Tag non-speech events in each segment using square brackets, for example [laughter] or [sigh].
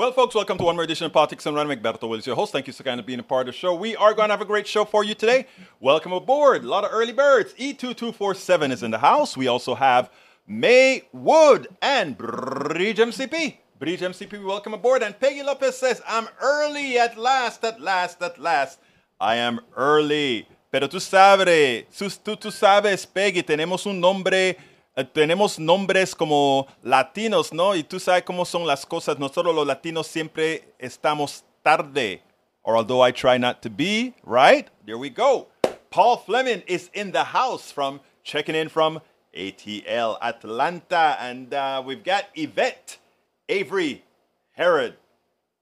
Well, folks, welcome to one more edition of Politics Done Right. Egberto Willies, your host. Thank you so kind of being a part of the show. We are going to have a great show for you today. Welcome aboard. A lot of early birds. E2247 is in the house. We also have May Wood and Bridge MCP. Bridge MCP, welcome aboard. And Peggy Lopez says, I'm early at last, at last, at last. I am early. Pero tú sabes, tú, tú sabes, Peggy, tenemos un nombre tenemos nombres como latinos, ¿no? Y tú sabes cómo son las cosas. Nosotros los latinos siempre estamos tarde. Or although I try not to be, right? There we go. Paul Fleming is in the house from checking in from ATL Atlanta. And uh, we've got Yvette Avery Herod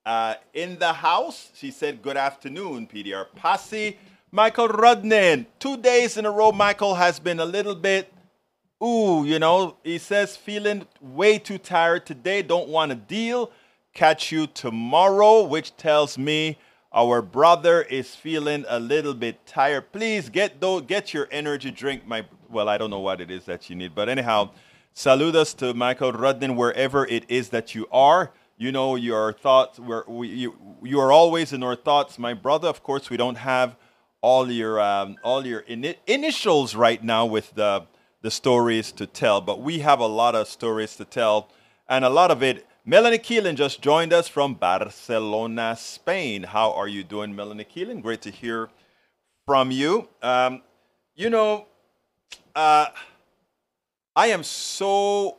uh, in the house. She said, Good afternoon, PDR Posse. Michael Rudnin. Two days in a row, Michael has been a little bit ooh, you know, he says, feeling way too tired today, don't want to deal. Catch you tomorrow, which tells me our brother is feeling a little bit tired. Please get though, get your energy drink. My well, I don't know what it is that you need, but anyhow, saludos to Michael Rudden wherever it is that you are. You know your thoughts. Where we, you you are always in our thoughts, my brother. Of course, we don't have all your um, all your ini- initials right now with the the stories to tell, but we have a lot of stories to tell, and a lot of it. Melanie Keelan just joined us from Barcelona, Spain. How are you doing, Melanie Keelan? Great to hear from you. Um, you know, uh, I am so,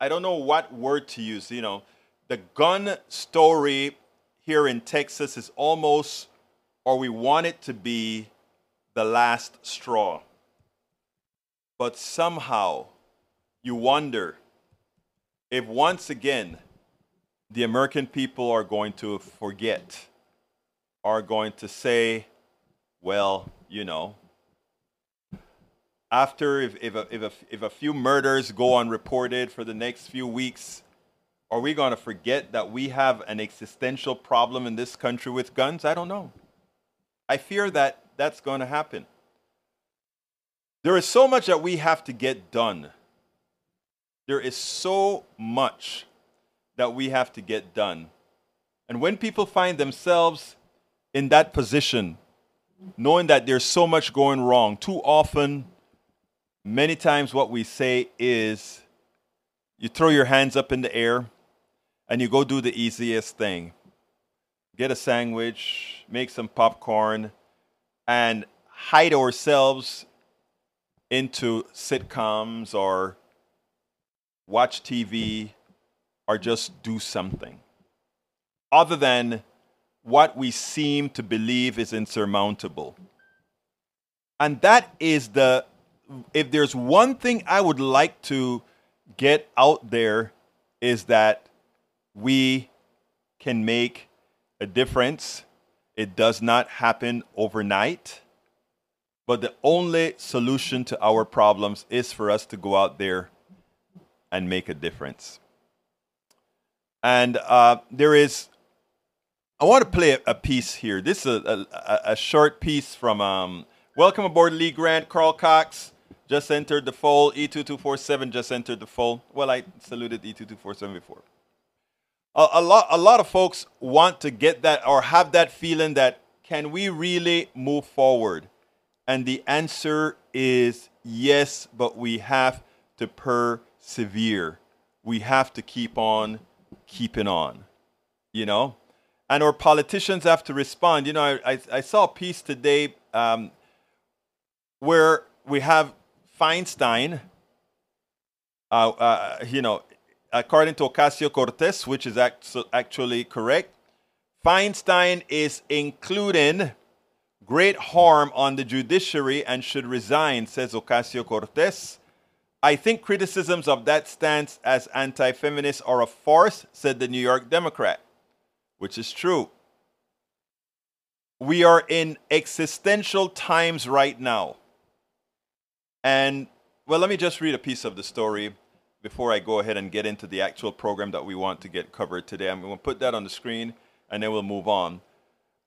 I don't know what word to use. You know, the gun story here in Texas is almost, or we want it to be, the last straw. But somehow you wonder if once again the American people are going to forget, are going to say, well, you know, after if, if, a, if, a, if a few murders go unreported for the next few weeks, are we going to forget that we have an existential problem in this country with guns? I don't know. I fear that that's going to happen. There is so much that we have to get done. There is so much that we have to get done. And when people find themselves in that position, knowing that there's so much going wrong, too often, many times what we say is you throw your hands up in the air and you go do the easiest thing get a sandwich, make some popcorn, and hide ourselves into sitcoms or watch TV or just do something other than what we seem to believe is insurmountable. And that is the, if there's one thing I would like to get out there, is that we can make a difference. It does not happen overnight. But the only solution to our problems is for us to go out there and make a difference. And uh, there is, I want to play a, piece here. This is a, a, a short piece from um, Welcome Aboard Lee Grant, Carl Cox just entered the fold. E2247 just entered the fold. Well, I saluted E2247 before. A, a, lot, a lot of folks want to get that or have that feeling that can we really move forward? And the answer is yes, but we have to persevere. We have to keep on keeping on, you know? And our politicians have to respond. You know, I, I, I saw a piece today um, where we have Feinstein, uh, uh, you know, according to Ocasio Cortez, which is act- actually correct, Feinstein is including great harm on the judiciary and should resign, says Ocasio Cortez. I think criticisms of that stance as anti feminist are a farce, said the New York Democrat, which is true. We are in existential times right now. And, well, let me just read a piece of the story before I go ahead and get into the actual program that we want to get covered today. I'm going to put that on the screen and then we'll move on.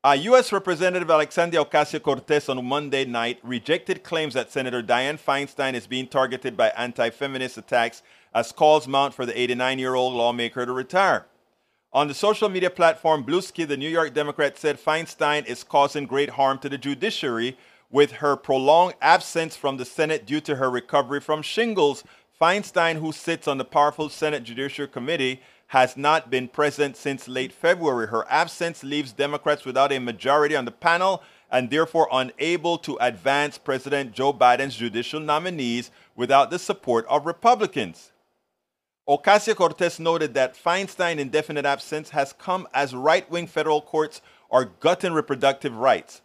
Uh, U.S. Representative Alexandria Ocasio Cortez on Monday night rejected claims that Senator Dianne Feinstein is being targeted by anti feminist attacks as calls mount for the 89 year old lawmaker to retire. On the social media platform Bluesky, the New York Democrat said Feinstein is causing great harm to the judiciary with her prolonged absence from the Senate due to her recovery from shingles. Feinstein, who sits on the powerful Senate Judiciary Committee, has not been present since late February. Her absence leaves Democrats without a majority on the panel and therefore unable to advance President Joe Biden's judicial nominees without the support of Republicans. Ocasio Cortez noted that Feinstein's indefinite absence has come as right wing federal courts are gutting reproductive rights.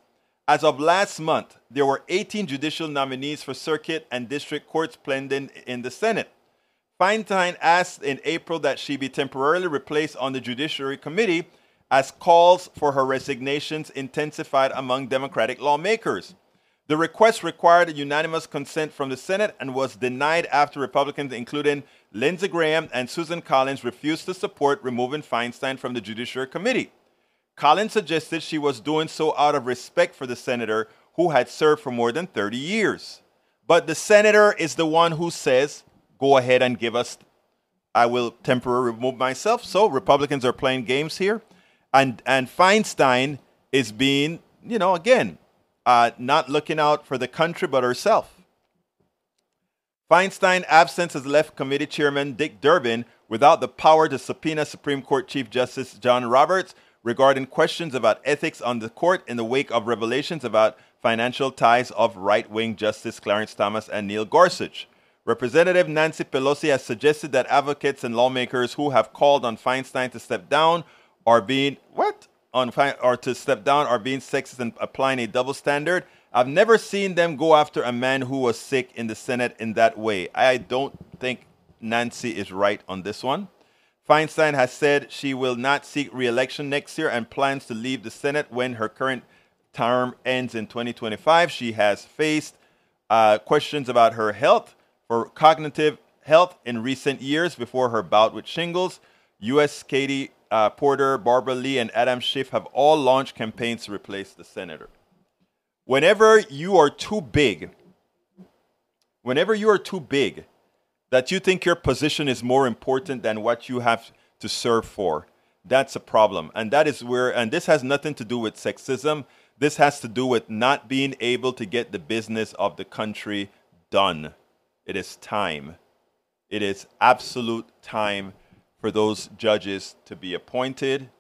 As of last month, there were 18 judicial nominees for circuit and district courts pending in the Senate. Feinstein asked in April that she be temporarily replaced on the Judiciary Committee as calls for her resignations intensified among Democratic lawmakers. The request required unanimous consent from the Senate and was denied after Republicans, including Lindsey Graham and Susan Collins, refused to support removing Feinstein from the Judiciary Committee. Collins suggested she was doing so out of respect for the senator who had served for more than 30 years. But the senator is the one who says, go ahead and give us, I will temporarily remove myself. So Republicans are playing games here and and Feinstein is being, you know, again, uh, not looking out for the country but herself. Feinstein absence has left committee chairman Dick Durbin without the power to subpoena Supreme Court Chief Justice John Roberts regarding questions about ethics on the court in the wake of revelations about financial ties of right-wing Justice Clarence Thomas and Neil Gorsuch. Representative Nancy Pelosi has suggested that advocates and lawmakers who have called on Feinstein to step down are being what on or to step down are being sexist and applying a double standard. I've never seen them go after a man who was sick in the Senate in that way. I don't think Nancy is right on this one. Feinstein has said she will not seek re-election next year and plans to leave the Senate when her current term ends in 2025. She has faced uh, questions about her health for cognitive health in recent years before her bout with shingles. U.S. Katie uh, Porter, Barbara Lee, and Adam Schiff have all launched campaigns to replace the senator. Whenever you are too big, whenever you are too big, that you think your position is more important than what you have to serve for, that's a problem. And that is where, and this has nothing to do with sexism. This has to do with not being able to get the business of the country done. It is time. It is absolute time for those judges to be appointed,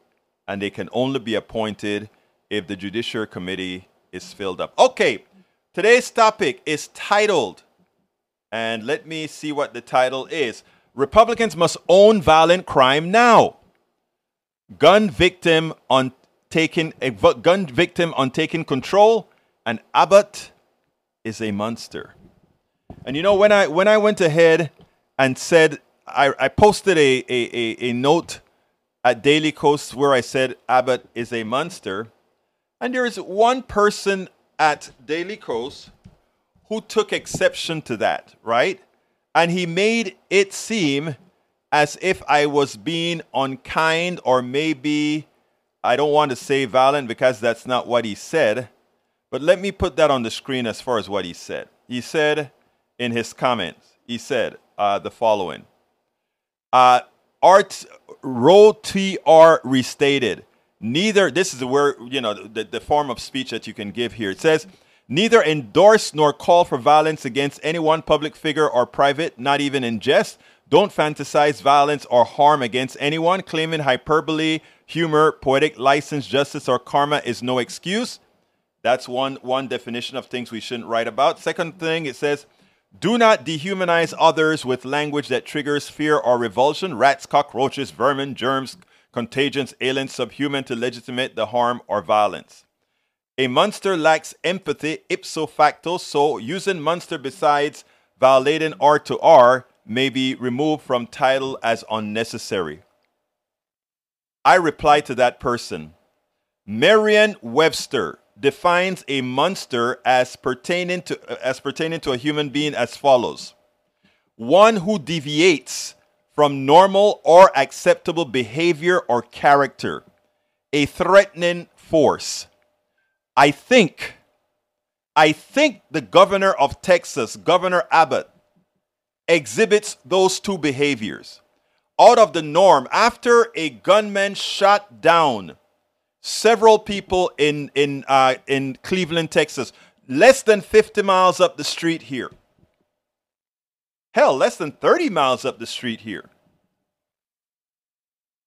and they can only be appointed if the Judiciary Committee is filled up. Okay, today's topic is titled, and let me see what the title is Republicans must own violent crime now. Gun victim on taking a gun victim on taking control, and Abbott is a monster. And you know when I when I went ahead and said I, I posted a, a, a, a note at Daily Kos where I said Abbott is a monster. And there is one person at Daily Kos who took exception to that, right? And he made it seem as if I was being unkind or maybe I don't want to say violent because that's not what he said. But let me put that on the screen as far as what he said. He said in his comments, he said uh, the following uh, art row TR restated. Neither this is where you know the, the form of speech that you can give here. It says neither endorse nor call for violence against any one public figure or private, not even in jest. Don't fantasize violence or harm against anyone. Claiming hyperbole, humor, poetic license, justice, or karma is no excuse. That's one one definition of things we shouldn't write about. Second thing, it says do not dehumanize others with language that triggers fear or revulsion. Rats, cockroaches, vermin, germs, contagions, aliens, subhuman to legitimate the harm or violence. A monster lacks empathy ipso facto, so using monster besides violating R to R may be removed from title as unnecessary. I reply to that person Merriam Webster defines a monster as pertaining to as pertaining to a human being as follows. One who deviates from normal or acceptable behavior or character. A threatening force. I think i think the governor of texas governor abbott exhibits those two behaviors. Out of the norm after a gunman shot down several people in in uh, in Cleveland, Texas, less than 50 miles up the street here. Hell, less than 30 miles up the street here.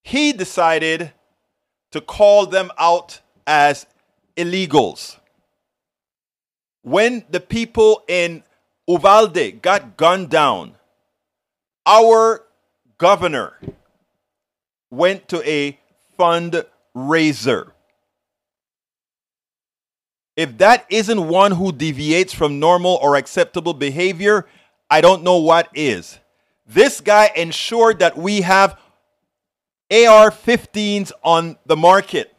He decided to call them out as illegals. When the people in Uvalde got gunned down, our governor went to a fundraiser. If that isn't one who deviates from normal or acceptable behavior, I don't know what is. This guy ensured that we have AR 15s on the market.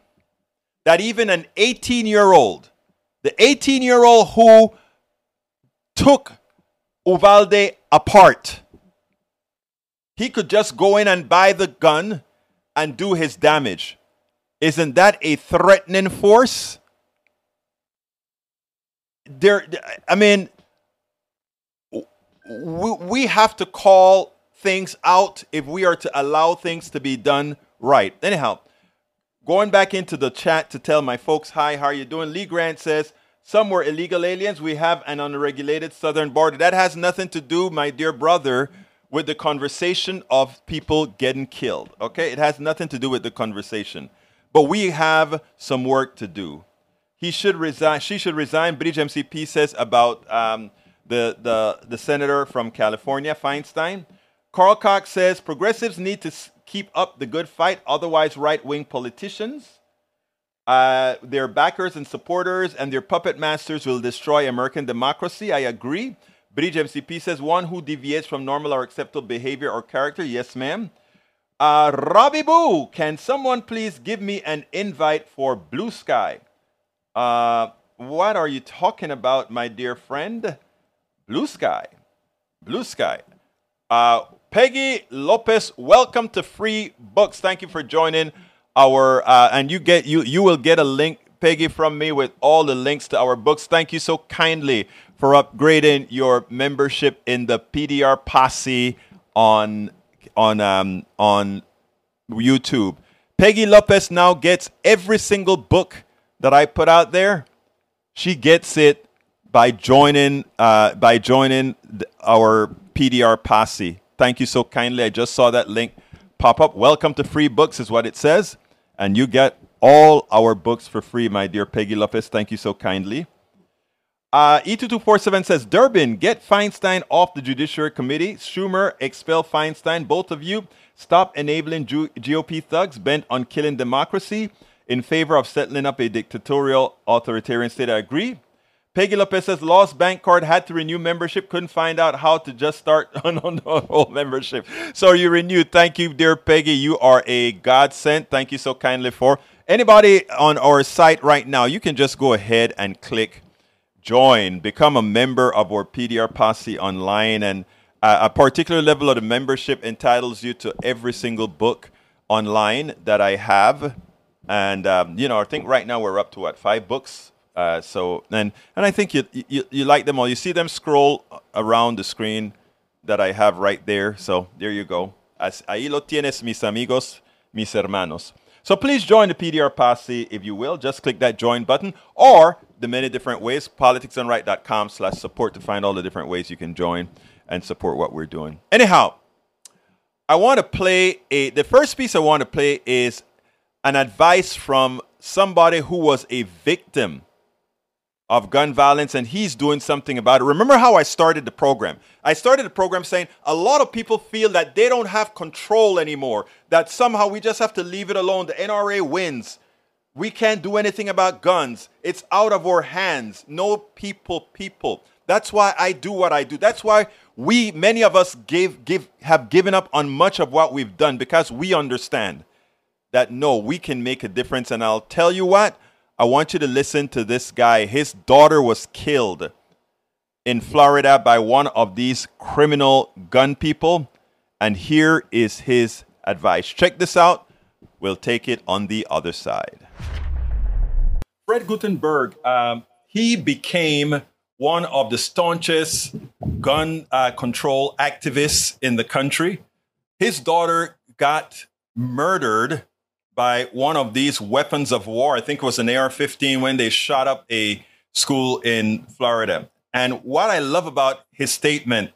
That even an 18 year old, the 18 year old who took Uvalde apart, he could just go in and buy the gun and do his damage. Isn't that a threatening force? There, I mean, we, we have to call things out if we are to allow things to be done right. Anyhow, going back into the chat to tell my folks hi, how are you doing? Lee Grant says some were illegal aliens. We have an unregulated southern border. That has nothing to do, my dear brother, with the conversation of people getting killed. Okay, it has nothing to do with the conversation. But we have some work to do. He should resign. She should resign. Bridge MCP says about um, the, the, the senator from California, Feinstein. Carl Cox says progressives need to keep up the good fight, otherwise, right wing politicians, uh, their backers and supporters, and their puppet masters will destroy American democracy. I agree. Bridge MCP says one who deviates from normal or acceptable behavior or character. Yes, ma'am. Uh, Robbie Boo, can someone please give me an invite for Blue Sky? Uh, what are you talking about, my dear friend? Blue Sky. Blue Sky. Uh, Peggy Lopez, welcome to Free Books. Thank you for joining our uh, and you get you you will get a link, Peggy, from me with all the links to our books. Thank you so kindly for upgrading your membership in the PDR Posse on on um, on YouTube. Peggy Lopez now gets every single book that I put out there. She gets it by joining uh, by joining our PDR Posse. Thank you so kindly. I just saw that link pop up. Welcome to Free Books, is what it says. And you get all our books for free, my dear Peggy Lopez. Thank you so kindly. Uh, E2247 says Durbin, get Feinstein off the Judiciary Committee. Schumer, expel Feinstein. Both of you, stop enabling G- GOP thugs bent on killing democracy in favor of settling up a dictatorial authoritarian state. I agree. Peggy Lopez says lost bank card had to renew membership, couldn't find out how to just start [laughs] on the whole membership. So you renewed. Thank you, dear Peggy. You are a godsend. Thank you so kindly for anybody on our site right now. You can just go ahead and click join, become a member of our PDR Posse online, and uh, a particular level of the membership entitles you to every single book online that I have. And um, you know, I think right now we're up to what five books uh, so and and I think you, you you like them all. You see them scroll around the screen that I have right there. So there you go. As, ahí lo tienes, mis amigos, mis hermanos. So please join the PDR Posse if you will. Just click that join button or the many different ways, politicsdoneright.com slash support to find all the different ways you can join and support what we're doing. Anyhow, I want to play a, the first piece I want to play is an advice from somebody who was a victim of gun violence and he's doing something about it. Remember how I started the program? I started the program saying a lot of people feel that they don't have control anymore, that somehow we just have to leave it alone. The NRA wins. We can't do anything about guns. It's out of our hands. No people, people. That's why I do what I do. That's why we, many of us, give, give, have given up on much of what we've done because we understand that no, we can make a difference. And I'll tell you what, I want you to listen to this guy. His daughter was killed in Florida by one of these criminal gun people. And here is his advice. Check this out. We'll take it on the other side. Fred Guttenberg, um, he became one of the staunchest gun uh, control activists in the country. His daughter got murdered by one of these weapons of war. I think it was an AR 15 when they shot up a school in Florida. And what I love about his statement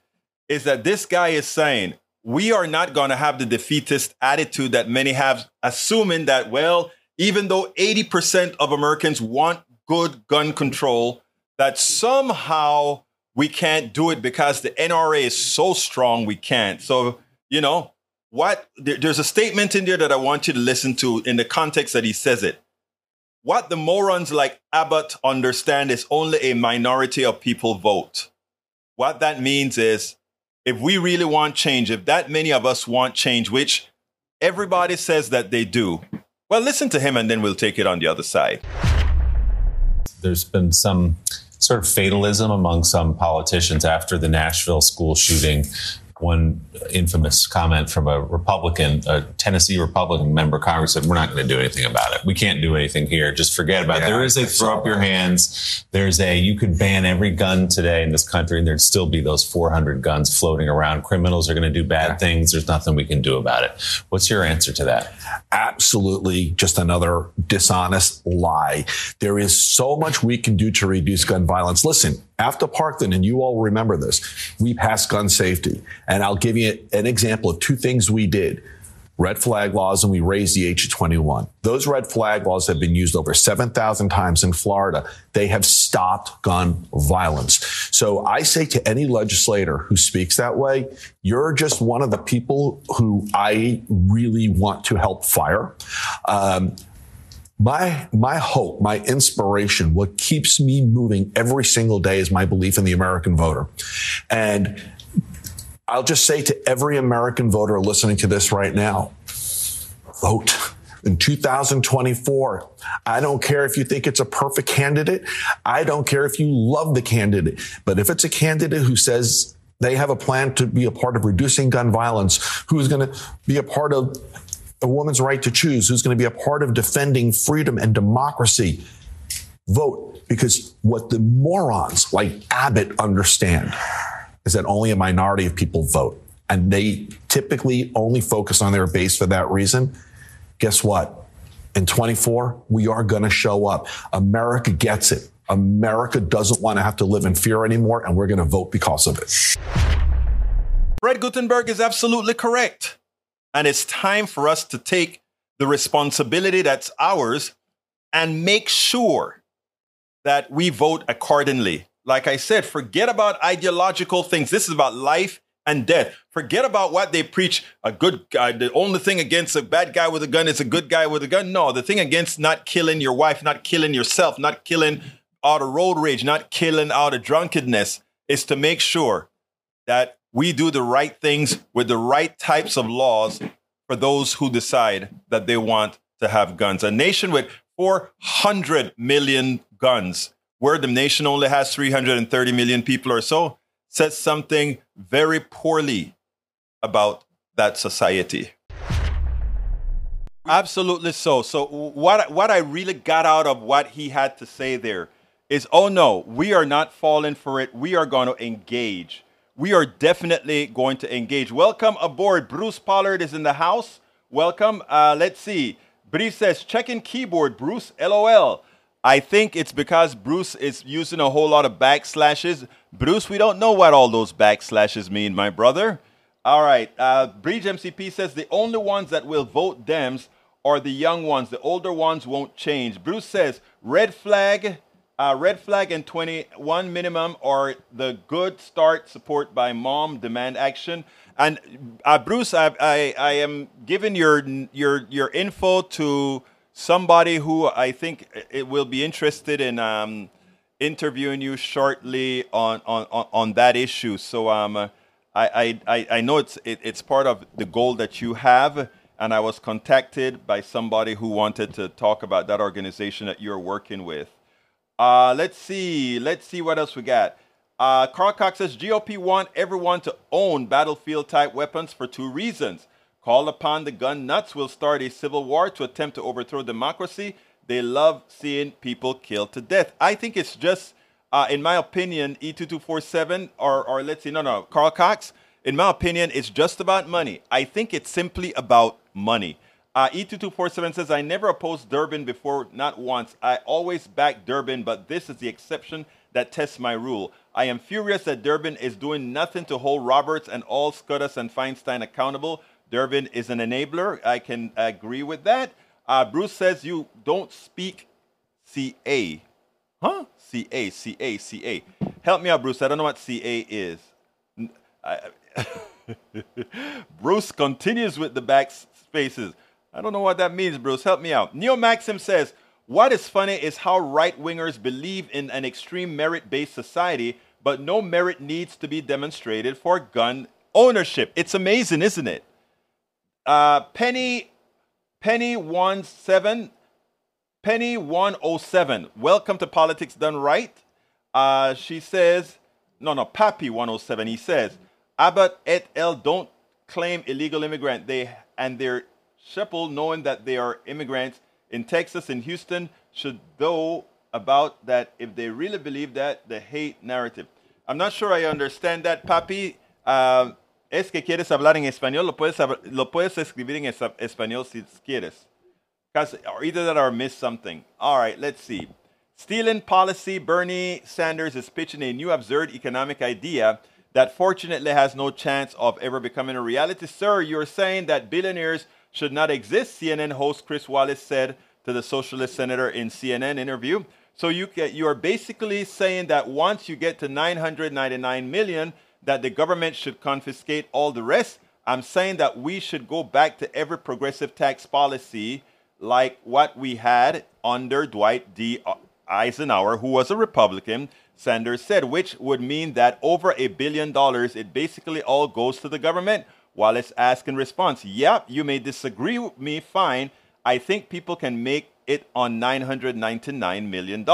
is that this guy is saying, we are not going to have the defeatist attitude that many have, assuming that, well, even though 80% of Americans want good gun control, that somehow we can't do it because the NRA is so strong we can't. So, you know, what there, there's a statement in there that I want you to listen to in the context that he says it. What the morons like Abbott understand is only a minority of people vote. What that means is if we really want change, if that many of us want change, which everybody says that they do, well, listen to him and then we'll take it on the other side. There's been some sort of fatalism among some politicians after the Nashville school shooting one infamous comment from a Republican, a Tennessee Republican member of Congress said, We're not going to do anything about it. We can't do anything here. Just forget about yeah, it. There is a throw up your hands. There's a, you could ban every gun today in this country and there'd still be those 400 guns floating around. Criminals are going to do bad yeah. things. There's nothing we can do about it. What's your answer to that? Absolutely just another dishonest lie. There is so much we can do to reduce gun violence. Listen, after Parkland, and you all remember this, we passed gun safety. And I'll give you an example of two things we did. Red flag laws and we raised the age of 21. Those red flag laws have been used over 7,000 times in Florida. They have stopped gun violence. So I say to any legislator who speaks that way, you're just one of the people who I really want to help fire. Um, my my hope, my inspiration, what keeps me moving every single day is my belief in the American voter. And I'll just say to every American voter listening to this right now, vote in 2024. I don't care if you think it's a perfect candidate. I don't care if you love the candidate. But if it's a candidate who says they have a plan to be a part of reducing gun violence, who's going to be a part of a woman's right to choose, who's going to be a part of defending freedom and democracy, vote. Because what the morons like Abbott understand is that only a minority of people vote. And they typically only focus on their base for that reason. Guess what? In 24, we are going to show up. America gets it. America doesn't want to have to live in fear anymore, and we're going to vote because of it. Fred Guttenberg is absolutely correct. And it's time for us to take the responsibility that's ours and make sure that we vote accordingly. Like I said, forget about ideological things. This is about life and death. Forget about what they preach. A good guy, the only thing against a bad guy with a gun is a good guy with a gun. No, the thing against not killing your wife, not killing yourself, not killing out of road rage, not killing out of drunkenness is to make sure that we do the right things with the right types of laws for those who decide that they want to have guns. A nation with 400 million guns, where the nation only has 330 million people or so, says something very poorly about that society. Absolutely so. So what what I really got out of what he had to say there is oh no, we are not falling for it. We are going to engage we are definitely going to engage. Welcome aboard. Bruce Pollard is in the house. Welcome. Uh, let's see. Bruce says, check in keyboard, Bruce. LOL. I think it's because Bruce is using a whole lot of backslashes. Bruce, we don't know what all those backslashes mean, my brother. All right. Uh, Bridge MCP says the only ones that will vote Dems are the young ones. The older ones won't change. Bruce says red flag uh, red flag and 21 minimum are the good start support by mom demand action. And uh, Bruce, I, I, I am giving your, your, your info to somebody who I think it will be interested in um, interviewing you shortly on, on, on that issue. So um, I, I, I know it's, it, it's part of the goal that you have. And I was contacted by somebody who wanted to talk about that organization that you're working with. Uh, let's see. Let's see what else we got. Uh, Carl Cox says GOP want everyone to own battlefield type weapons for two reasons. Call upon the gun nuts will start a civil war to attempt to overthrow democracy. They love seeing people killed to death. I think it's just, uh, in my opinion, E2247 or, or let's see, no, no, Carl Cox. In my opinion, it's just about money. I think it's simply about money. Uh, E2247 says, I never opposed Durbin before, not once. I always back Durbin, but this is the exception that tests my rule. I am furious that Durbin is doing nothing to hold Roberts and all SCOTUS and Feinstein accountable. Durbin is an enabler. I can agree with that. Uh, Bruce says, You don't speak CA. Huh? CA, CA, CA. Help me out, Bruce. I don't know what CA is. I, [laughs] Bruce continues with the back spaces. I don't know what that means, Bruce. Help me out. Neo Maxim says, What is funny is how right wingers believe in an extreme merit based society, but no merit needs to be demonstrated for gun ownership. It's amazing, isn't it? Uh, Penny, Penny one seven, Penny one oh seven. Welcome to Politics Done Right. Uh, she says, no, no, Pappy one oh seven. He says, Abbott et al. don't claim illegal immigrant. They and their Sheppel, knowing that they are immigrants in Texas and Houston, should know about that if they really believe that, the hate narrative. I'm not sure I understand that, Papi. Uh, es que quieres hablar en español, lo puedes, lo puedes escribir en español si quieres. Or either that or miss something. All right, let's see. Stealing policy, Bernie Sanders is pitching a new absurd economic idea that fortunately has no chance of ever becoming a reality. Sir, you're saying that billionaires should not exist, CNN host Chris Wallace said to the socialist senator in CNN interview. So you get, you are basically saying that once you get to 999 million, that the government should confiscate all the rest. I'm saying that we should go back to every progressive tax policy like what we had under Dwight D. Eisenhower, who was a Republican, Sanders said, which would mean that over a billion dollars, it basically all goes to the government. Wallace asked in response, Yep, you may disagree with me, fine. I think people can make it on $999 million.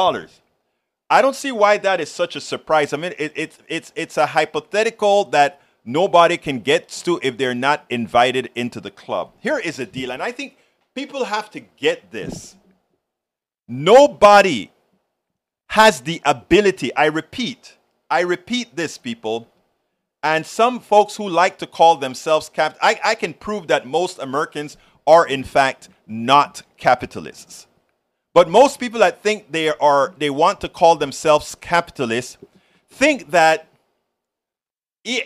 I don't see why that is such a surprise. I mean, it, it's, it's, it's a hypothetical that nobody can get to if they're not invited into the club. Here is a deal, and I think people have to get this. Nobody has the ability, I repeat, I repeat this, people, and some folks who like to call themselves cap, I, I can prove that most Americans are in fact not capitalists. But most people that think they are they want to call themselves capitalists think that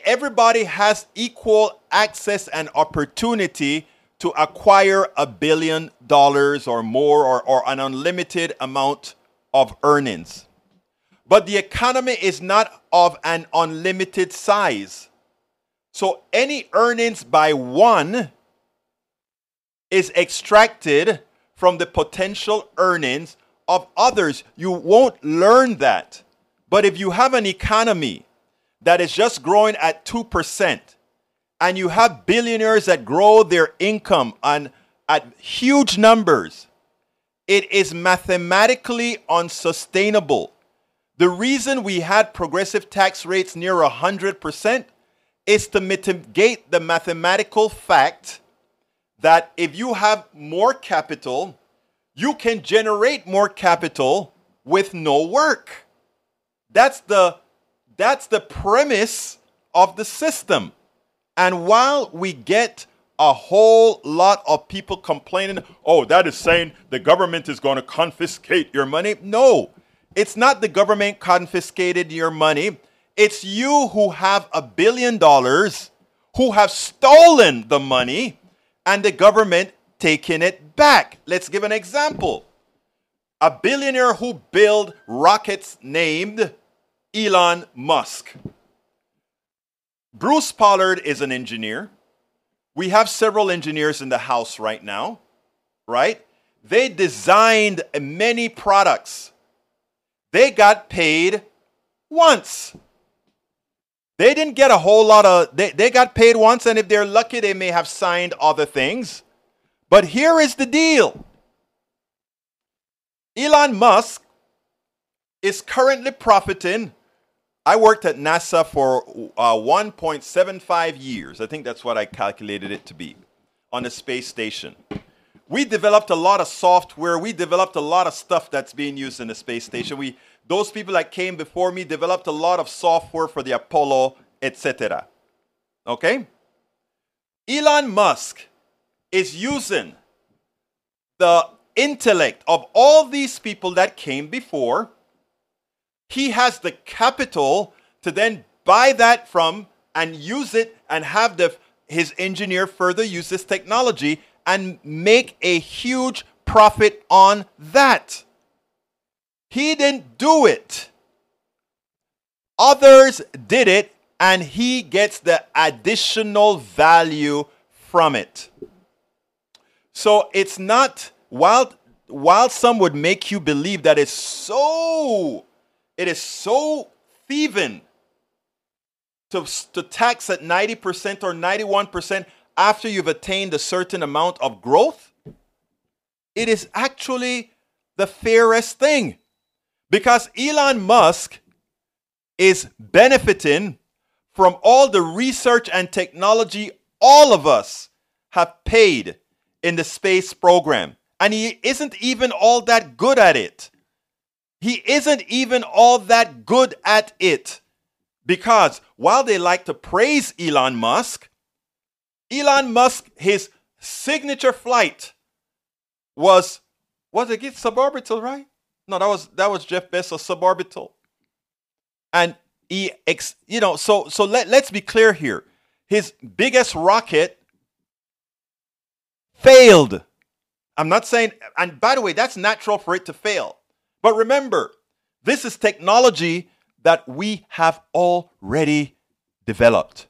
everybody has equal access and opportunity to acquire a billion dollars or more or, or an unlimited amount of earnings. But the economy is not of an unlimited size. So any earnings by one is extracted from the potential earnings of others. You won't learn that. But if you have an economy that is just growing at 2%, and you have billionaires that grow their income on, at huge numbers, it is mathematically unsustainable the reason we had progressive tax rates near 100% is to mitigate the mathematical fact that if you have more capital, you can generate more capital with no work. That's the that's the premise of the system. And while we get a whole lot of people complaining, oh, that is saying the government is going to confiscate your money. No, it's not the government confiscated your money. It's you who have a billion dollars who have stolen the money and the government taking it back. Let's give an example. A billionaire who built rockets named Elon Musk. Bruce Pollard is an engineer. We have several engineers in the house right now, right? They designed many products they got paid once. They didn't get a whole lot of, they, they got paid once, and if they're lucky, they may have signed other things. But here is the deal Elon Musk is currently profiting. I worked at NASA for uh, 1.75 years. I think that's what I calculated it to be on a space station we developed a lot of software. We developed a lot of stuff that's being used in the space station. We, those people that came before me developed a lot of software for the Apollo, etc. Okay? Elon Musk is using the intellect of all these people that came before. He has the capital to then buy that from and use it and have the his engineer further use this technology and make a huge profit on that. He didn't do it. Others did it and he gets the additional value from it. So it's not while while some would make you believe that it's so it is so thieving to, to tax at 90% or 91% after you've attained a certain amount of growth, it is actually the fairest thing. Because Elon Musk is benefiting from all the research and technology all of us have paid in the space program. And he isn't even all that good at it. He isn't even all that good at it. Because while they like to praise Elon Musk, Elon Musk, his signature flight was was it suborbital, right? No, that was that was Jeff Bezos suborbital. And he ex, you know, so so let, let's be clear here. His biggest rocket failed. I'm not saying, and by the way, that's natural for it to fail. But remember, this is technology that we have already developed.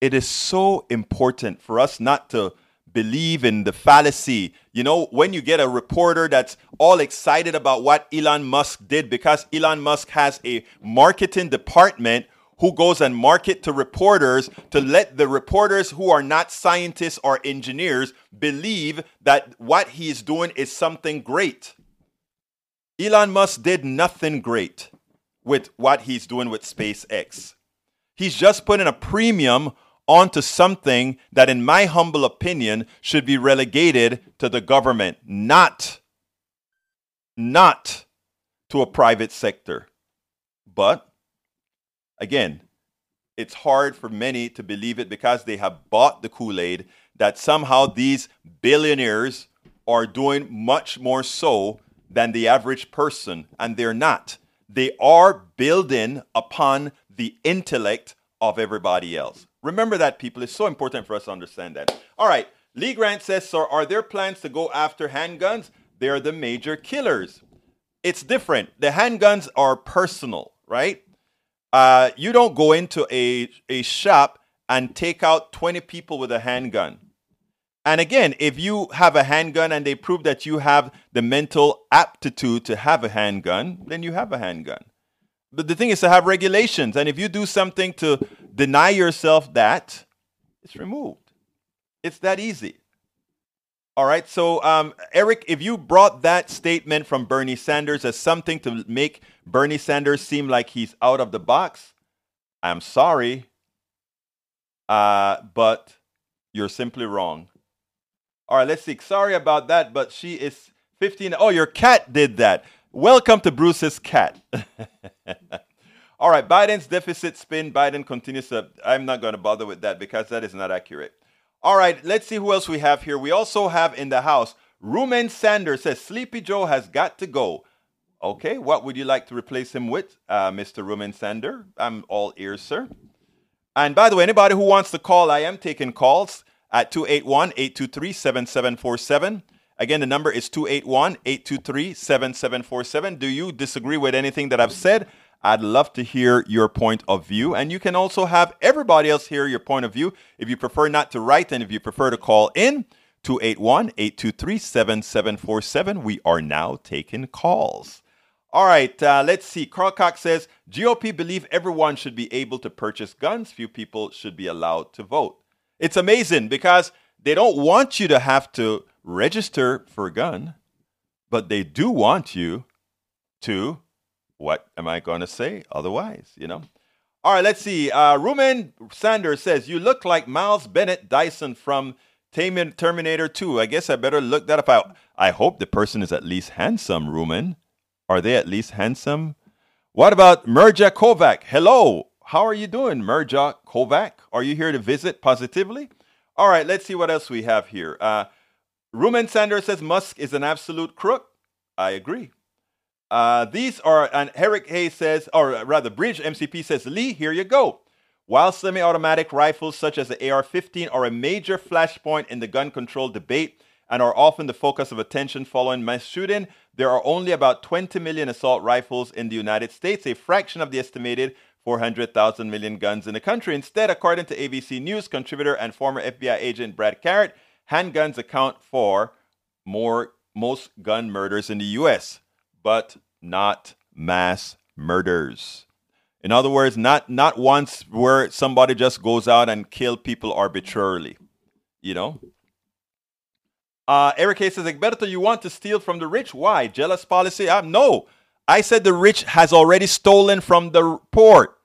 It is so important for us not to believe in the fallacy. You know, when you get a reporter that's all excited about what Elon Musk did because Elon Musk has a marketing department who goes and market to reporters to let the reporters who are not scientists or engineers believe that what he is doing is something great. Elon Musk did nothing great with what he's doing with SpaceX. He's just putting a premium onto something that, in my humble opinion, should be relegated to the government, not, not to a private sector. But again, it's hard for many to believe it because they have bought the Kool Aid that somehow these billionaires are doing much more so than the average person, and they're not they are building upon the intellect of everybody else. Remember that, people. It's so important for us to understand that. All right. Lee Grant says, So are there plans to go after handguns? They're the major killers. It's different. The handguns are personal, right? Uh, you don't go into a, a shop and take out 20 people with a handgun. And again, if you have a handgun and they prove that you have the mental aptitude to have a handgun, then you have a handgun. But the thing is to have regulations. And if you do something to deny yourself that, it's removed. It's that easy. All right. So, um, Eric, if you brought that statement from Bernie Sanders as something to make Bernie Sanders seem like he's out of the box, I'm sorry. Uh, but you're simply wrong. All right, let's see. Sorry about that, but she is 15. Oh, your cat did that. Welcome to Bruce's cat. [laughs] All right, Biden's deficit spin. Biden continues to. I'm not going to bother with that because that is not accurate. All right, let's see who else we have here. We also have in the house, Rumen Sanders says Sleepy Joe has got to go. Okay, what would you like to replace him with, uh, Mr. Rumen Sander? I'm all ears, sir. And by the way, anybody who wants to call, I am taking calls at 281 823 7747. Again, the number is 281 823 7747. Do you disagree with anything that I've said? I'd love to hear your point of view. And you can also have everybody else hear your point of view if you prefer not to write and if you prefer to call in. 281 823 7747. We are now taking calls. All right, uh, let's see. Carl Cox says GOP believe everyone should be able to purchase guns. Few people should be allowed to vote. It's amazing because they don't want you to have to register for a gun, but they do want you to, what am I going to say otherwise, you know? All right, let's see. Uh, Sanders says, You look like Miles Bennett Dyson from Terminator 2. I guess I better look that up. I, I hope the person is at least handsome, Rumen. Are they at least handsome? What about Merja Kovac? Hello. how are you doing, Merja Kovac? Are you here to visit positively? All right, let's see what else we have here. Uh, Sanders says Musk is an absolute crook. I agree. Uh, these are, and Eric Hayes says, or rather, Bridge MCP says, Lee, here you go. While semi automatic rifles such as the AR 15 are a major flashpoint in the gun control debate and are often the focus of attention following mass shooting, there are only about 20 million assault rifles in the United States, a fraction of the estimated 400,000 million guns in the country. Instead, according to ABC News contributor and former FBI agent Brad Garrett, handguns account for more most gun murders in the US, but not mass murders. In other words, not not once where somebody just goes out and kill people arbitrarily. You know? Uh, Eric Hayes says, Egberto, you want to steal from the rich? Why? Jealous policy? Uh, no. I said the rich has already stolen from the poor.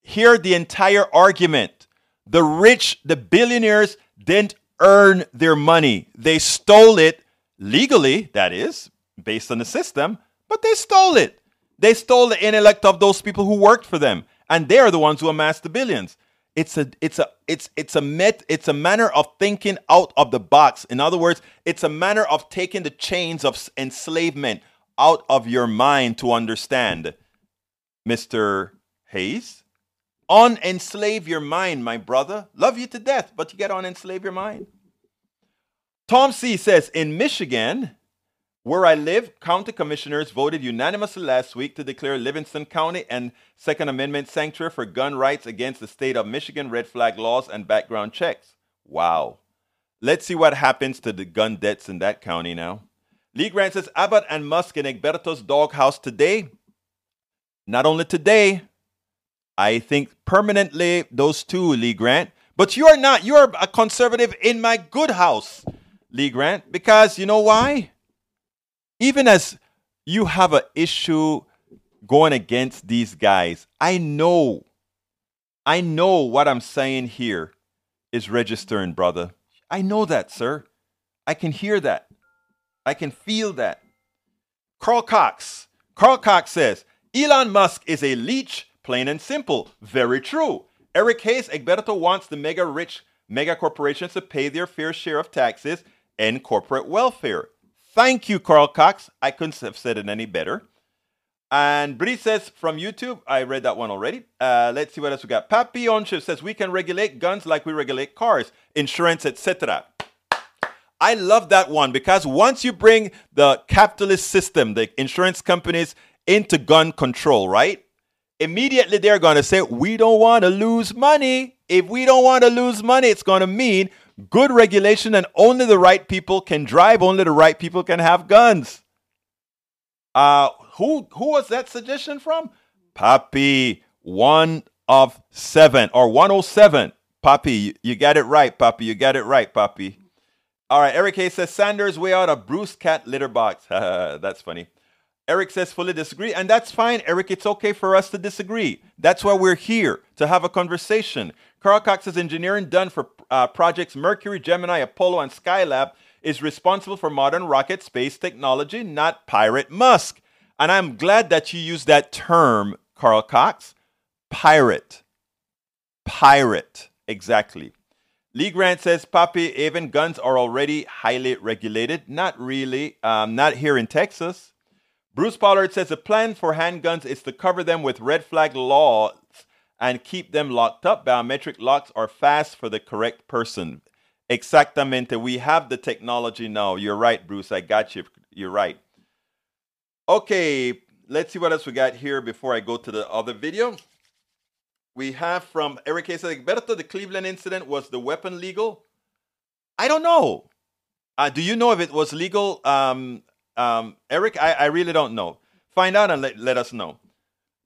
Hear the entire argument. The rich, the billionaires, didn't earn their money. They stole it legally, that is, based on the system, but they stole it. They stole the intellect of those people who worked for them, and they are the ones who amassed the billions. It's a it's a it's it's a met it's a manner of thinking out of the box. In other words, it's a manner of taking the chains of enslavement out of your mind to understand. Mr. Hayes, unenslave your mind, my brother. Love you to death, but you got to unenslave your mind. Tom C says in Michigan, where I live, county commissioners voted unanimously last week to declare Livingston County and Second Amendment sanctuary for gun rights against the state of Michigan red flag laws and background checks. Wow. Let's see what happens to the gun deaths in that county now. Lee Grant says Abbott and Musk in Egberto's doghouse today. Not only today, I think permanently those two, Lee Grant. But you're not. You're a conservative in my good house, Lee Grant, because you know why? Even as you have an issue going against these guys, I know, I know what I'm saying here is registering, brother. I know that, sir. I can hear that. I can feel that. Carl Cox. Carl Cox says Elon Musk is a leech, plain and simple. Very true. Eric Hayes, Egberto wants the mega rich mega corporations to pay their fair share of taxes and corporate welfare. Thank you, Carl Cox. I couldn't have said it any better. And Bree says from YouTube, I read that one already. Uh, let's see what else we got. Papi Onshiv says we can regulate guns like we regulate cars, insurance, etc. I love that one because once you bring the capitalist system, the insurance companies into gun control, right? Immediately they're going to say, we don't want to lose money. If we don't want to lose money, it's going to mean good regulation and only the right people can drive, only the right people can have guns. Uh, who who was that suggestion from? Papi, one of seven or 107. Papi, you, you got it right, Papi. You got it right, Papi. All right, Eric Hayes says Sanders way out of Bruce Cat litter box. [laughs] that's funny. Eric says fully disagree, and that's fine, Eric. It's okay for us to disagree. That's why we're here to have a conversation. Carl Cox's engineering done for uh, projects Mercury, Gemini, Apollo, and Skylab is responsible for modern rocket space technology, not Pirate Musk. And I'm glad that you used that term, Carl Cox. Pirate. Pirate. Exactly. Lee Grant says, Papi, even guns are already highly regulated. Not really. Um, not here in Texas. Bruce Pollard says the plan for handguns is to cover them with red flag laws and keep them locked up. Biometric locks are fast for the correct person. Exactamente. We have the technology now. You're right, Bruce. I got you. You're right. Okay, let's see what else we got here before I go to the other video. We have from Eric Hayes, Berto, the Cleveland incident, was the weapon legal? I don't know. Uh, do you know if it was legal? Um, um, Eric, I, I really don't know. Find out and let, let us know.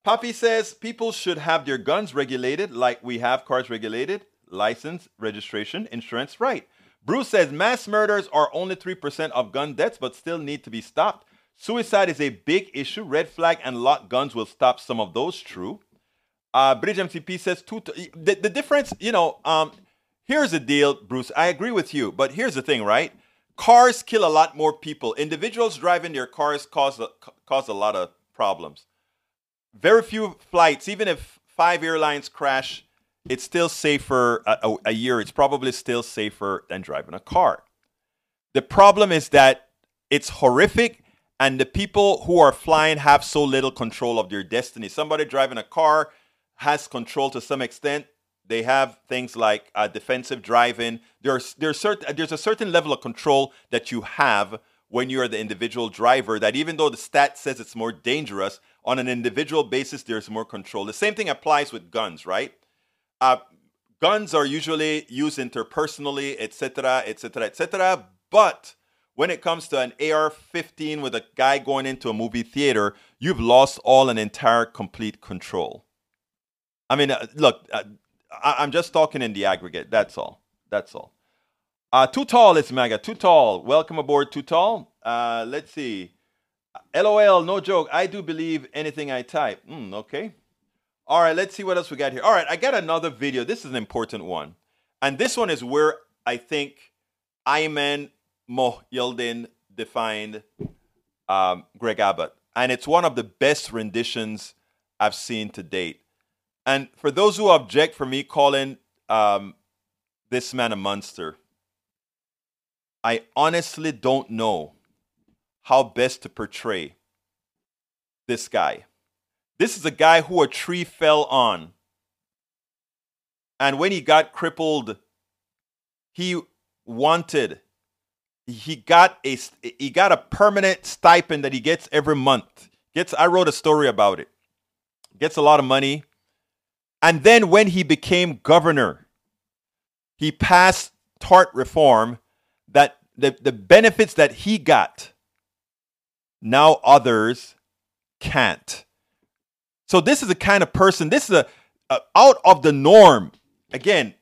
Puppy says people should have their guns regulated like we have cars regulated, license, registration, insurance, right. Bruce says mass murders are only 3% of gun deaths but still need to be stopped. Suicide is a big issue. Red flag and lock guns will stop some of those. True. Uh, Bridge MCP says two. The, the difference, you know, um, here's the deal, Bruce. I agree with you, but here's the thing, right? Cars kill a lot more people. Individuals driving their cars cause a, cause a lot of problems very few flights, even if five airlines crash, it's still safer a, a, a year. It's probably still safer than driving a car. The problem is that it's horrific and the people who are flying have so little control of their destiny. Somebody driving a car has control to some extent. They have things like uh, defensive driving. There's there's certain there's a certain level of control that you have when you're the individual driver. That even though the stat says it's more dangerous, on an individual basis there's more control. The same thing applies with guns, right? Uh, guns are usually used interpersonally, etc., etc., etc. But when it comes to an AR-15 with a guy going into a movie theater, you've lost all and entire complete control. I mean, uh, look, uh, I- am just talking in the aggregate. That's all. That's all. Uh, too tall, it's mega. Too tall. Welcome aboard, too tall. Uh, let's see. LOL, no joke. I do believe anything I type. Mm, okay. All right, let's see what else we got here. All right, I got another video. This is an important one. And this one is where I think Ayman Mohyeldin defined um, Greg Abbott. And it's one of the best renditions I've seen to date. And for those who object for me calling um, this man a monster, I honestly don't know how best to portray this guy. This is a guy who a tree fell on. And when he got crippled, he wanted he got a he got a permanent stipend that he gets every month. Gets I wrote a story about it. Gets a lot of money. And then when he became governor, he passed tort reform that the, the benefits that he got, now others can't. So this is the kind of person, this is a, a out of the norm. Again,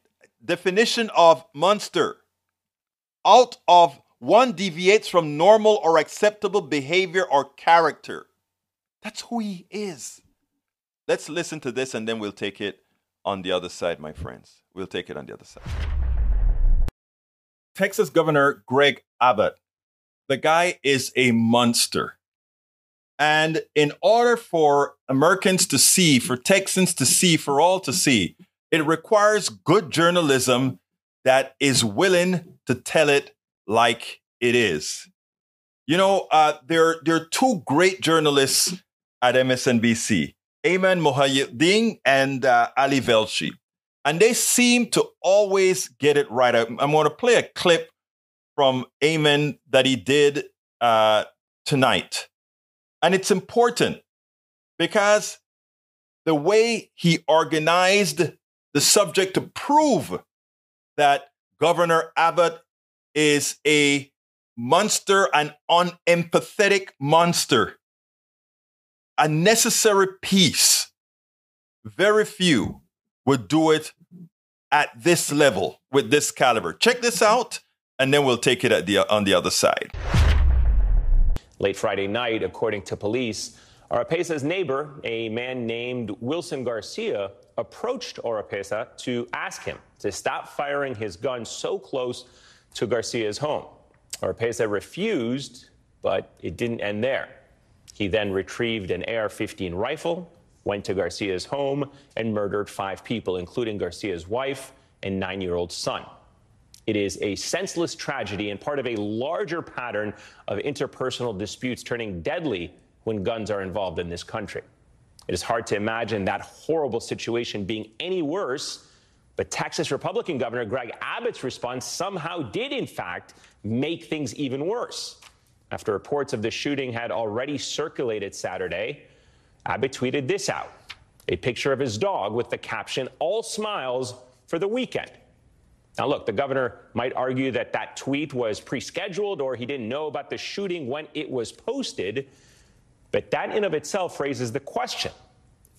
definition of monster. Out of one deviates from normal or acceptable behavior or character. That's who he is. Let's listen to this and then we'll take it on the other side, my friends. We'll take it on the other side. Texas Governor Greg Abbott. The guy is a monster. And in order for Americans to see, for Texans to see, for all to see, it requires good journalism that is willing to tell it like it is. You know, uh, there, there are two great journalists at MSNBC. Ayman Mohyeldin and uh, Ali Velshi. And they seem to always get it right. I'm, I'm going to play a clip from Ayman that he did uh, tonight. And it's important because the way he organized the subject to prove that Governor Abbott is a monster, an unempathetic monster a necessary piece. Very few would do it at this level with this caliber. Check this out, and then we'll take it at the, on the other side. Late Friday night, according to police, Oropesa's neighbor, a man named Wilson Garcia, approached Oropesa to ask him to stop firing his gun so close to Garcia's home. Oropesa refused, but it didn't end there. He then retrieved an AR 15 rifle, went to Garcia's home, and murdered five people, including Garcia's wife and nine year old son. It is a senseless tragedy and part of a larger pattern of interpersonal disputes turning deadly when guns are involved in this country. It is hard to imagine that horrible situation being any worse, but Texas Republican Governor Greg Abbott's response somehow did, in fact, make things even worse. After reports of the shooting had already circulated Saturday, Abbott tweeted this out a picture of his dog with the caption, All smiles for the weekend. Now, look, the governor might argue that that tweet was pre scheduled or he didn't know about the shooting when it was posted, but that in of itself raises the question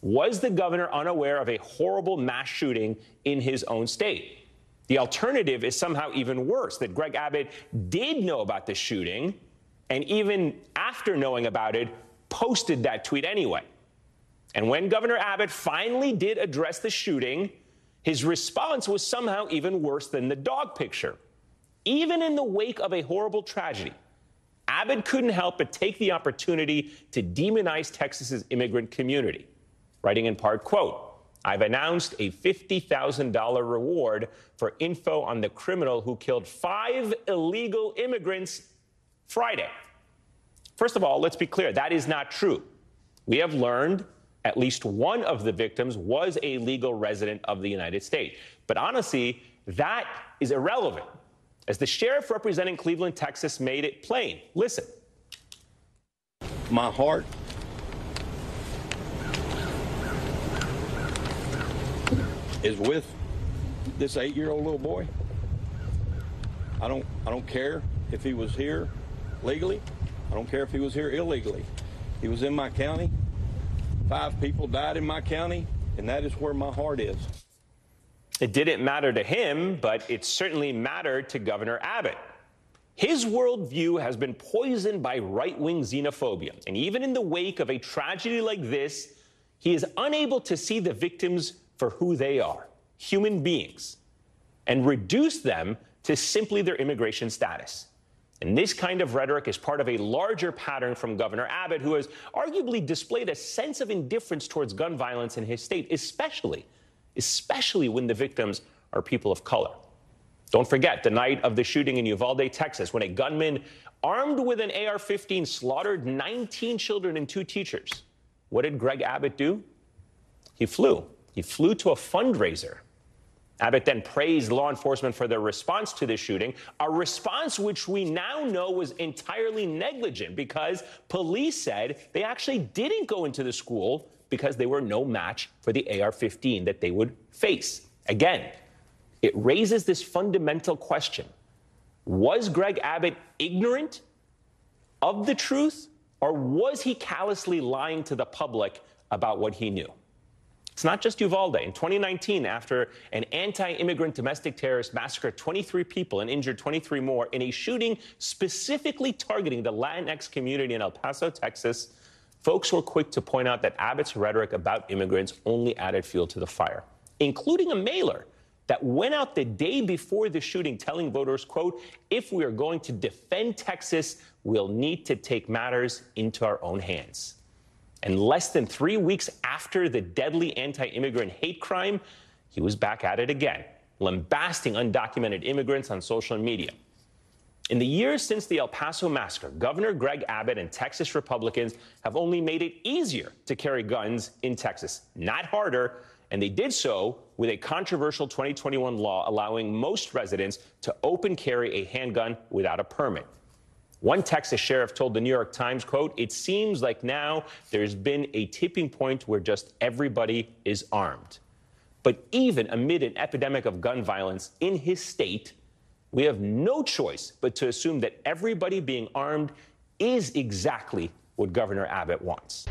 Was the governor unaware of a horrible mass shooting in his own state? The alternative is somehow even worse that Greg Abbott did know about the shooting and even after knowing about it, posted that tweet anyway. And when Governor Abbott finally did address the shooting, his response was somehow even worse than the dog picture. Even in the wake of a horrible tragedy, Abbott couldn't help but take the opportunity to demonize Texas's immigrant community, writing in part, quote, I've announced a $50,000 reward for info on the criminal who killed five illegal immigrants Friday. First of all, let's be clear that is not true. We have learned at least one of the victims was a legal resident of the United States. But honestly, that is irrelevant, as the sheriff representing Cleveland, Texas made it plain. Listen. My heart is with this eight-year-old little boy. I don't, I don't care if he was here legally. I don't care if he was here illegally. He was in my county. Five people died in my county, and that is where my heart is. It didn't matter to him, but it certainly mattered to Governor Abbott. His worldview has been poisoned by right wing xenophobia. And even in the wake of a tragedy like this, he is unable to see the victims for who they are human beings and reduce them to simply their immigration status. And this kind of rhetoric is part of a larger pattern from Governor Abbott, who has arguably displayed a sense of indifference towards gun violence in his state, especially, especially when the victims are people of color. Don't forget the night of the shooting in Uvalde, Texas, when a gunman armed with an AR 15 slaughtered 19 children and two teachers. What did Greg Abbott do? He flew. He flew to a fundraiser Abbott then praised law enforcement for their response to the shooting, a response which we now know was entirely negligent because police said they actually didn't go into the school because they were no match for the AR 15 that they would face. Again, it raises this fundamental question Was Greg Abbott ignorant of the truth, or was he callously lying to the public about what he knew? It's not just Uvalde. In 2019, after an anti immigrant domestic terrorist massacred 23 people and injured 23 more in a shooting specifically targeting the Latinx community in El Paso, Texas, folks were quick to point out that Abbott's rhetoric about immigrants only added fuel to the fire, including a mailer that went out the day before the shooting telling voters, quote, if we are going to defend Texas, we'll need to take matters into our own hands. And less than three weeks after the deadly anti immigrant hate crime, he was back at it again, lambasting undocumented immigrants on social media. In the years since the El Paso massacre, Governor Greg Abbott and Texas Republicans have only made it easier to carry guns in Texas, not harder. And they did so with a controversial 2021 law allowing most residents to open carry a handgun without a permit. One Texas sheriff told the New York Times, quote, it seems like now there's been a tipping point where just everybody is armed. But even amid an epidemic of gun violence in his state, we have no choice but to assume that everybody being armed is exactly what Governor Abbott wants.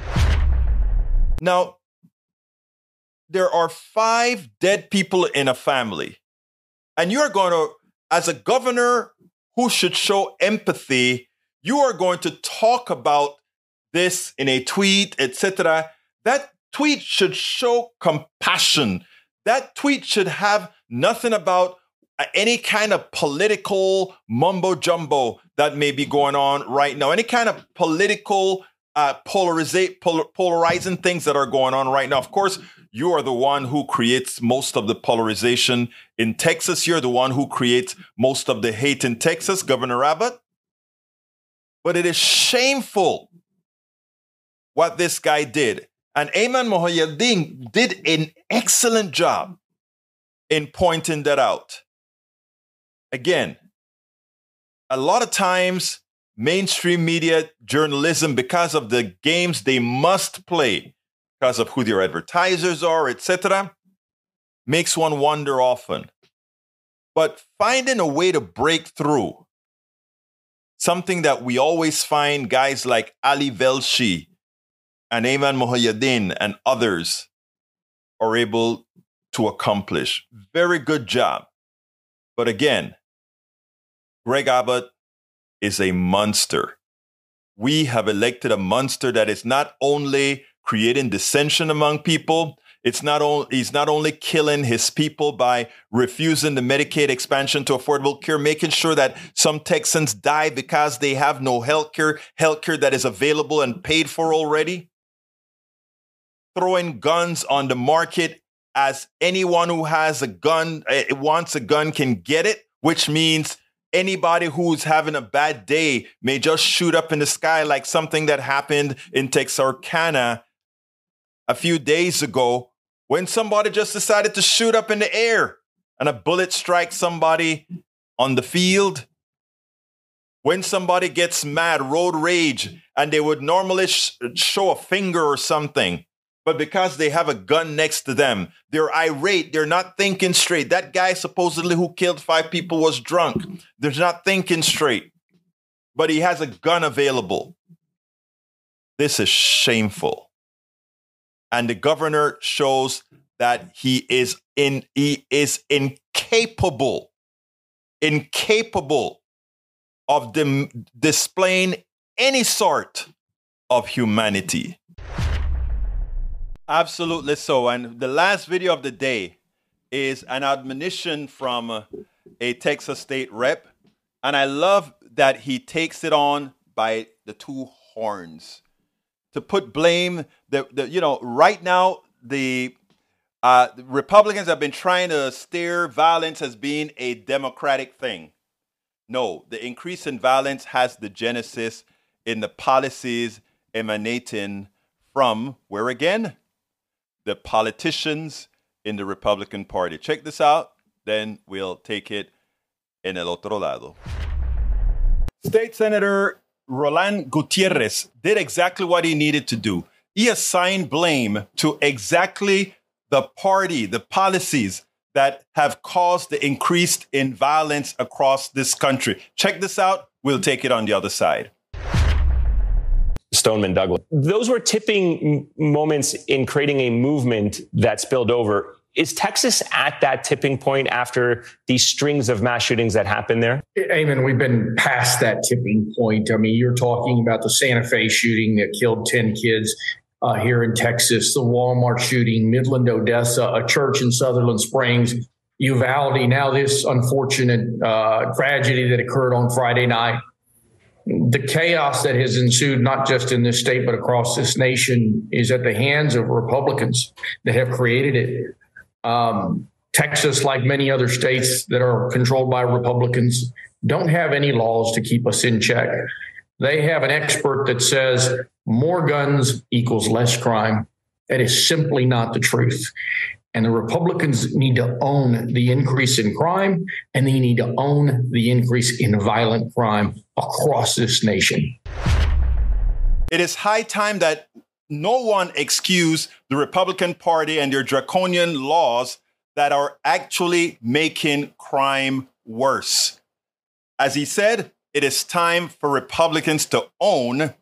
Now, there are five dead people in a family, and you're going to, as a governor who should show empathy, you are going to talk about this in a tweet, etc. That tweet should show compassion. That tweet should have nothing about any kind of political mumbo jumbo that may be going on right now, any kind of political uh, polariza- pol- polarizing things that are going on right now. Of course, you are the one who creates most of the polarization in Texas. You're the one who creates most of the hate in Texas, Governor Abbott. But it is shameful what this guy did. And Ayman Mohyeldin did an excellent job in pointing that out. Again, a lot of times mainstream media journalism because of the games they must play because of who their advertisers are etc makes one wonder often. But finding a way to break through something that we always find guys like ali velshi and Ayman Mohyeldin and others are able to accomplish. Very good job. But again greg abbott is a monster. We have elected a monster that is not only creating dissension among people, it's not only he's not only killing his people by refusing the Medicaid expansion to affordable care, making sure that some Texans die because they have no health care, health care that is available and paid for already. Throwing guns on the market as anyone who has a gun, uh, wants a gun, can get it, which means anybody who's having a bad day may just shoot up in the sky like something that happened in Texarkana a few days ago when somebody just decided to shoot up in the air and a bullet strikes somebody on the field. When somebody gets mad, road rage, and they would normally sh- show a finger or something, but because they have a gun next to them, they're irate. They're not thinking straight. That guy supposedly who killed five people was drunk. They're not thinking straight, but he has a gun available. This is shameful. And the governor shows that he is in he is incapable incapable of dem- displaying any sort of humanity absolutely so and the last video of the day is an admonition from a texas state rep and i love that he takes it on by the two horns to put blame the, the you know right now the uh, Republicans have been trying to steer violence as being a democratic thing. No, the increase in violence has the genesis in the policies emanating from where again? The politicians in the Republican Party. Check this out, then we'll take it en el otro lado. State Senator Roland Gutierrez did exactly what he needed to do. He assigned blame to exactly the party, the policies that have caused the increase in violence across this country. Check this out. We'll take it on the other side. Stoneman Douglas. Those were tipping moments in creating a movement that spilled over. Is Texas at that tipping point after these strings of mass shootings that happened there? Ayman. we've been past that tipping point. I mean, you're talking about the Santa Fe shooting that killed 10 kids uh, here in Texas, the Walmart shooting, Midland, Odessa, a church in Sutherland Springs, Uvalde, now this unfortunate uh, tragedy that occurred on Friday night. The chaos that has ensued, not just in this state, but across this nation, is at the hands of Republicans that have created it. Um, Texas, like many other states that are controlled by Republicans, don't have any laws to keep us in check. They have an expert that says more guns equals less crime. That is simply not the truth. And the Republicans need to own the increase in crime and they need to own the increase in violent crime across this nation. It is high time that no one excuse the Republican Party and their draconian laws that are actually making crime worse. As he said, it is time for Republicans to own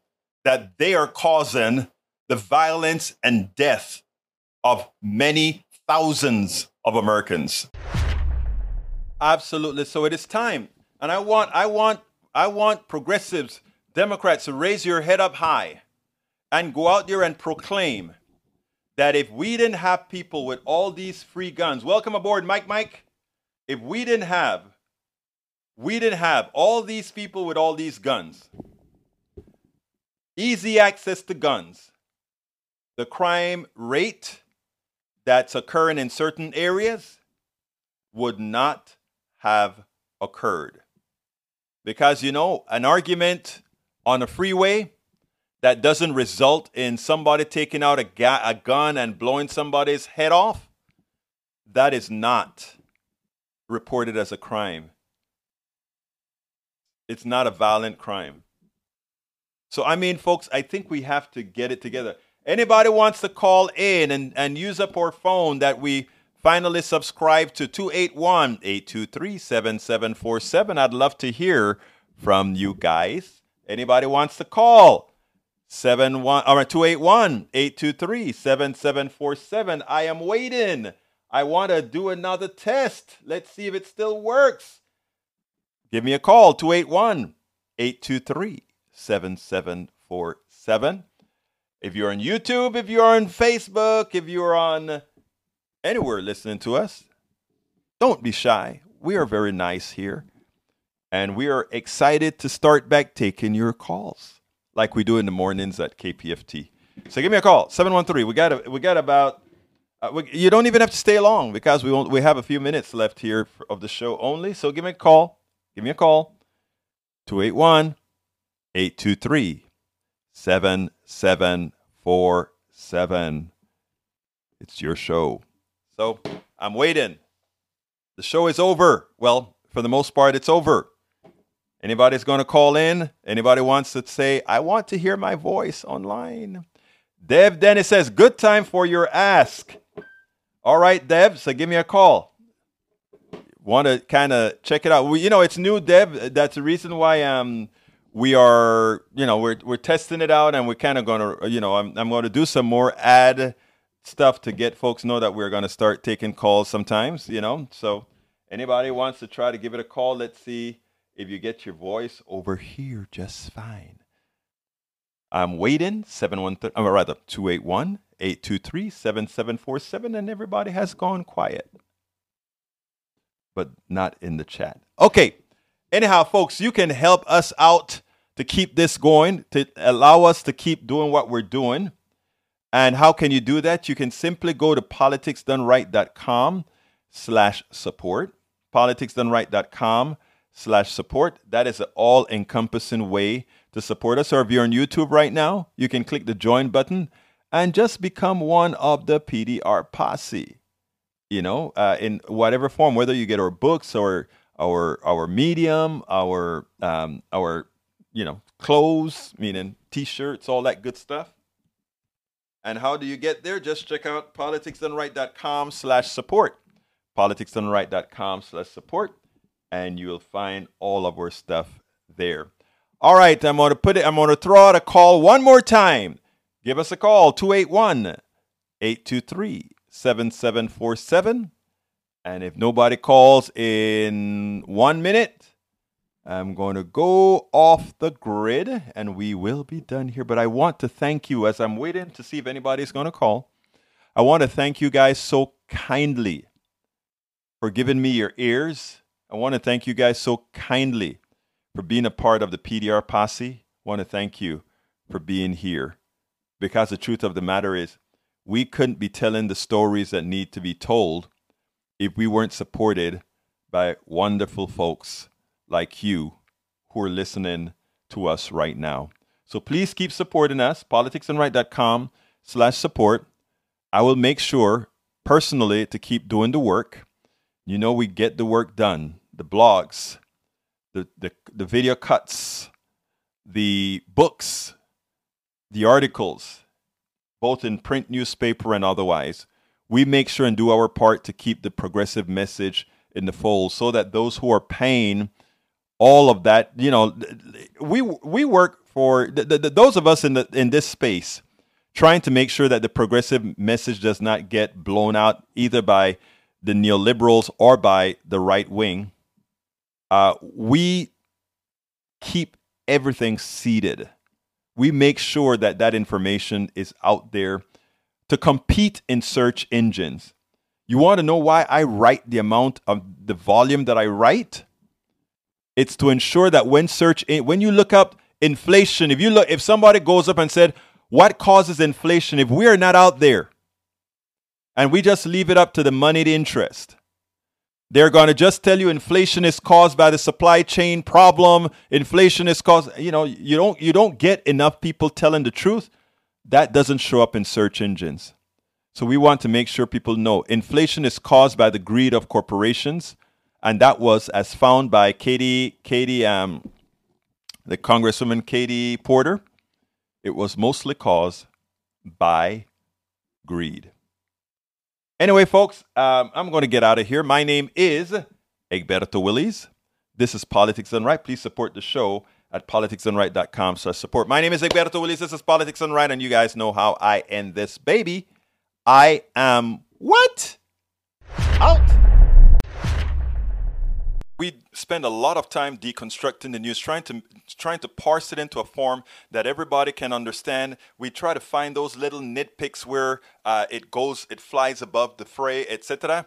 that they are causing the violence and death of many thousands of Americans. Absolutely. So it is time. And I want I want I want progressives, Democrats to raise your head up high and go out there and proclaim that if we didn't have people with all these free guns, welcome aboard, Mike Mike. If we didn't have we didn't have all these people with all these guns, easy access to guns, the crime rate that's occurring in certain areas would not have occurred. Because, you know, an argument on a freeway that doesn't result in somebody taking out a, ga- a gun and blowing somebody's head off, that is not reported as a crime. It's not a violent crime. So, I mean, folks, I think we have to get it together. Anybody wants to call in and, and use up our phone that we finally subscribe to 281 823 7747. I'd love to hear from you guys. Anybody wants to call? 71 or 281 823 7747. I am waiting. I want to do another test. Let's see if it still works. Give me a call 281 823 7747. If you're on YouTube, if you're on Facebook, if you're on anywhere listening to us, don't be shy. We are very nice here. And we are excited to start back taking your calls like we do in the mornings at KPFT. So give me a call, 713. We got a, we got about Uh, we, you don't even have to stay long because we won't, we have a few minutes left here for, of the show only. So give me a call. Give me a call. 281 823 7747. It's your show. So I'm waiting. The show is over. Well, for the most part, it's over. Anybody's going to call in? Anybody wants to say, I want to hear my voice online? Dev Dennis says, good time for your ask. All right, Dev, so give me a call. Want to kind of check it out? We, you know, it's new, Dev. That's the reason why um we are, you know, we're we're testing it out, and we're kind of going to, you know, I'm I'm going to do some more ad stuff to get folks know that we're going to start taking calls sometimes, you know. So anybody wants to try to give it a call, let's see if you get your voice over here just fine. I'm waiting, 713, or rather, 281 823 7747, and everybody has gone quiet, but not in the chat. Okay. Anyhow, folks, you can help us out to keep this going, to allow us to keep doing what we're doing. And how can you do that? You can simply go to politicsdoneright.com slash support. Politicsdoneright.com slash support. That is an all encompassing way to support us. Or if you're on YouTube right now, you can click the join button and just become one of the PDR posse. You know, uh, in whatever form, whether you get our books or our our medium, our um, our you know clothes, meaning t-shirts, all that good stuff. And how do you get there? Just check out politicsdoneright.com slash support. Politicsdoneright.com slash support. And you'll find all of our stuff there. All right, I'm gonna put it, I'm gonna throw out a call one more time. Give us a call, 281 823 7747. And if nobody calls in one minute, I'm going to go off the grid and we will be done here. But I want to thank you as I'm waiting to see if anybody's going to call. I want to thank you guys so kindly for giving me your ears. I want to thank you guys so kindly for being a part of the PDR posse. I want to thank you for being here because the truth of the matter is, we couldn't be telling the stories that need to be told if we weren't supported by wonderful folks like you who are listening to us right now. So please keep supporting us, politicsdoneright.com slash support. I will make sure personally to keep doing the work. You know, we get the work done, the blogs, the, the, the video cuts, the books, the articles, both in print newspaper and otherwise we make sure and do our part to keep the progressive message in the fold so that those who are paying all of that, you know, we we work for the, the, those of us in the in this space trying to make sure that the progressive message does not get blown out either by the neoliberals or by the right wing. Uh, we keep everything seated. We make sure that that information is out there to compete in search engines. You want to know why I write the amount of the volume that I write? It's to ensure that when search when you look up inflation, if you look if somebody goes up and said, "What causes inflation?" if we are not out there and we just leave it up to the moneyed interest, they're going to just tell you inflation is caused by the supply chain problem. Inflation is caused, you know, you don't you don't get enough people telling the truth that doesn't show up in search engines. So we want to make sure people know inflation is caused by the greed of corporations, and that was as found by Katie, Katie, um, the Congresswoman Katie Porter. It was mostly caused by greed. Anyway, folks, um, I'm going to get out of here. My name is Egberto Willies. This is Politics Done Right. Please support the show at politicsdoneright.com slash support. My name is Egberto Willies. This is Politics Done Right, and you guys know how I end this baby. I am what? Out. we spend a lot of time deconstructing the news, trying to trying to parse it into a form that everybody can understand. We try to find those little nitpicks where uh, it goes, it flies above the fray, etc.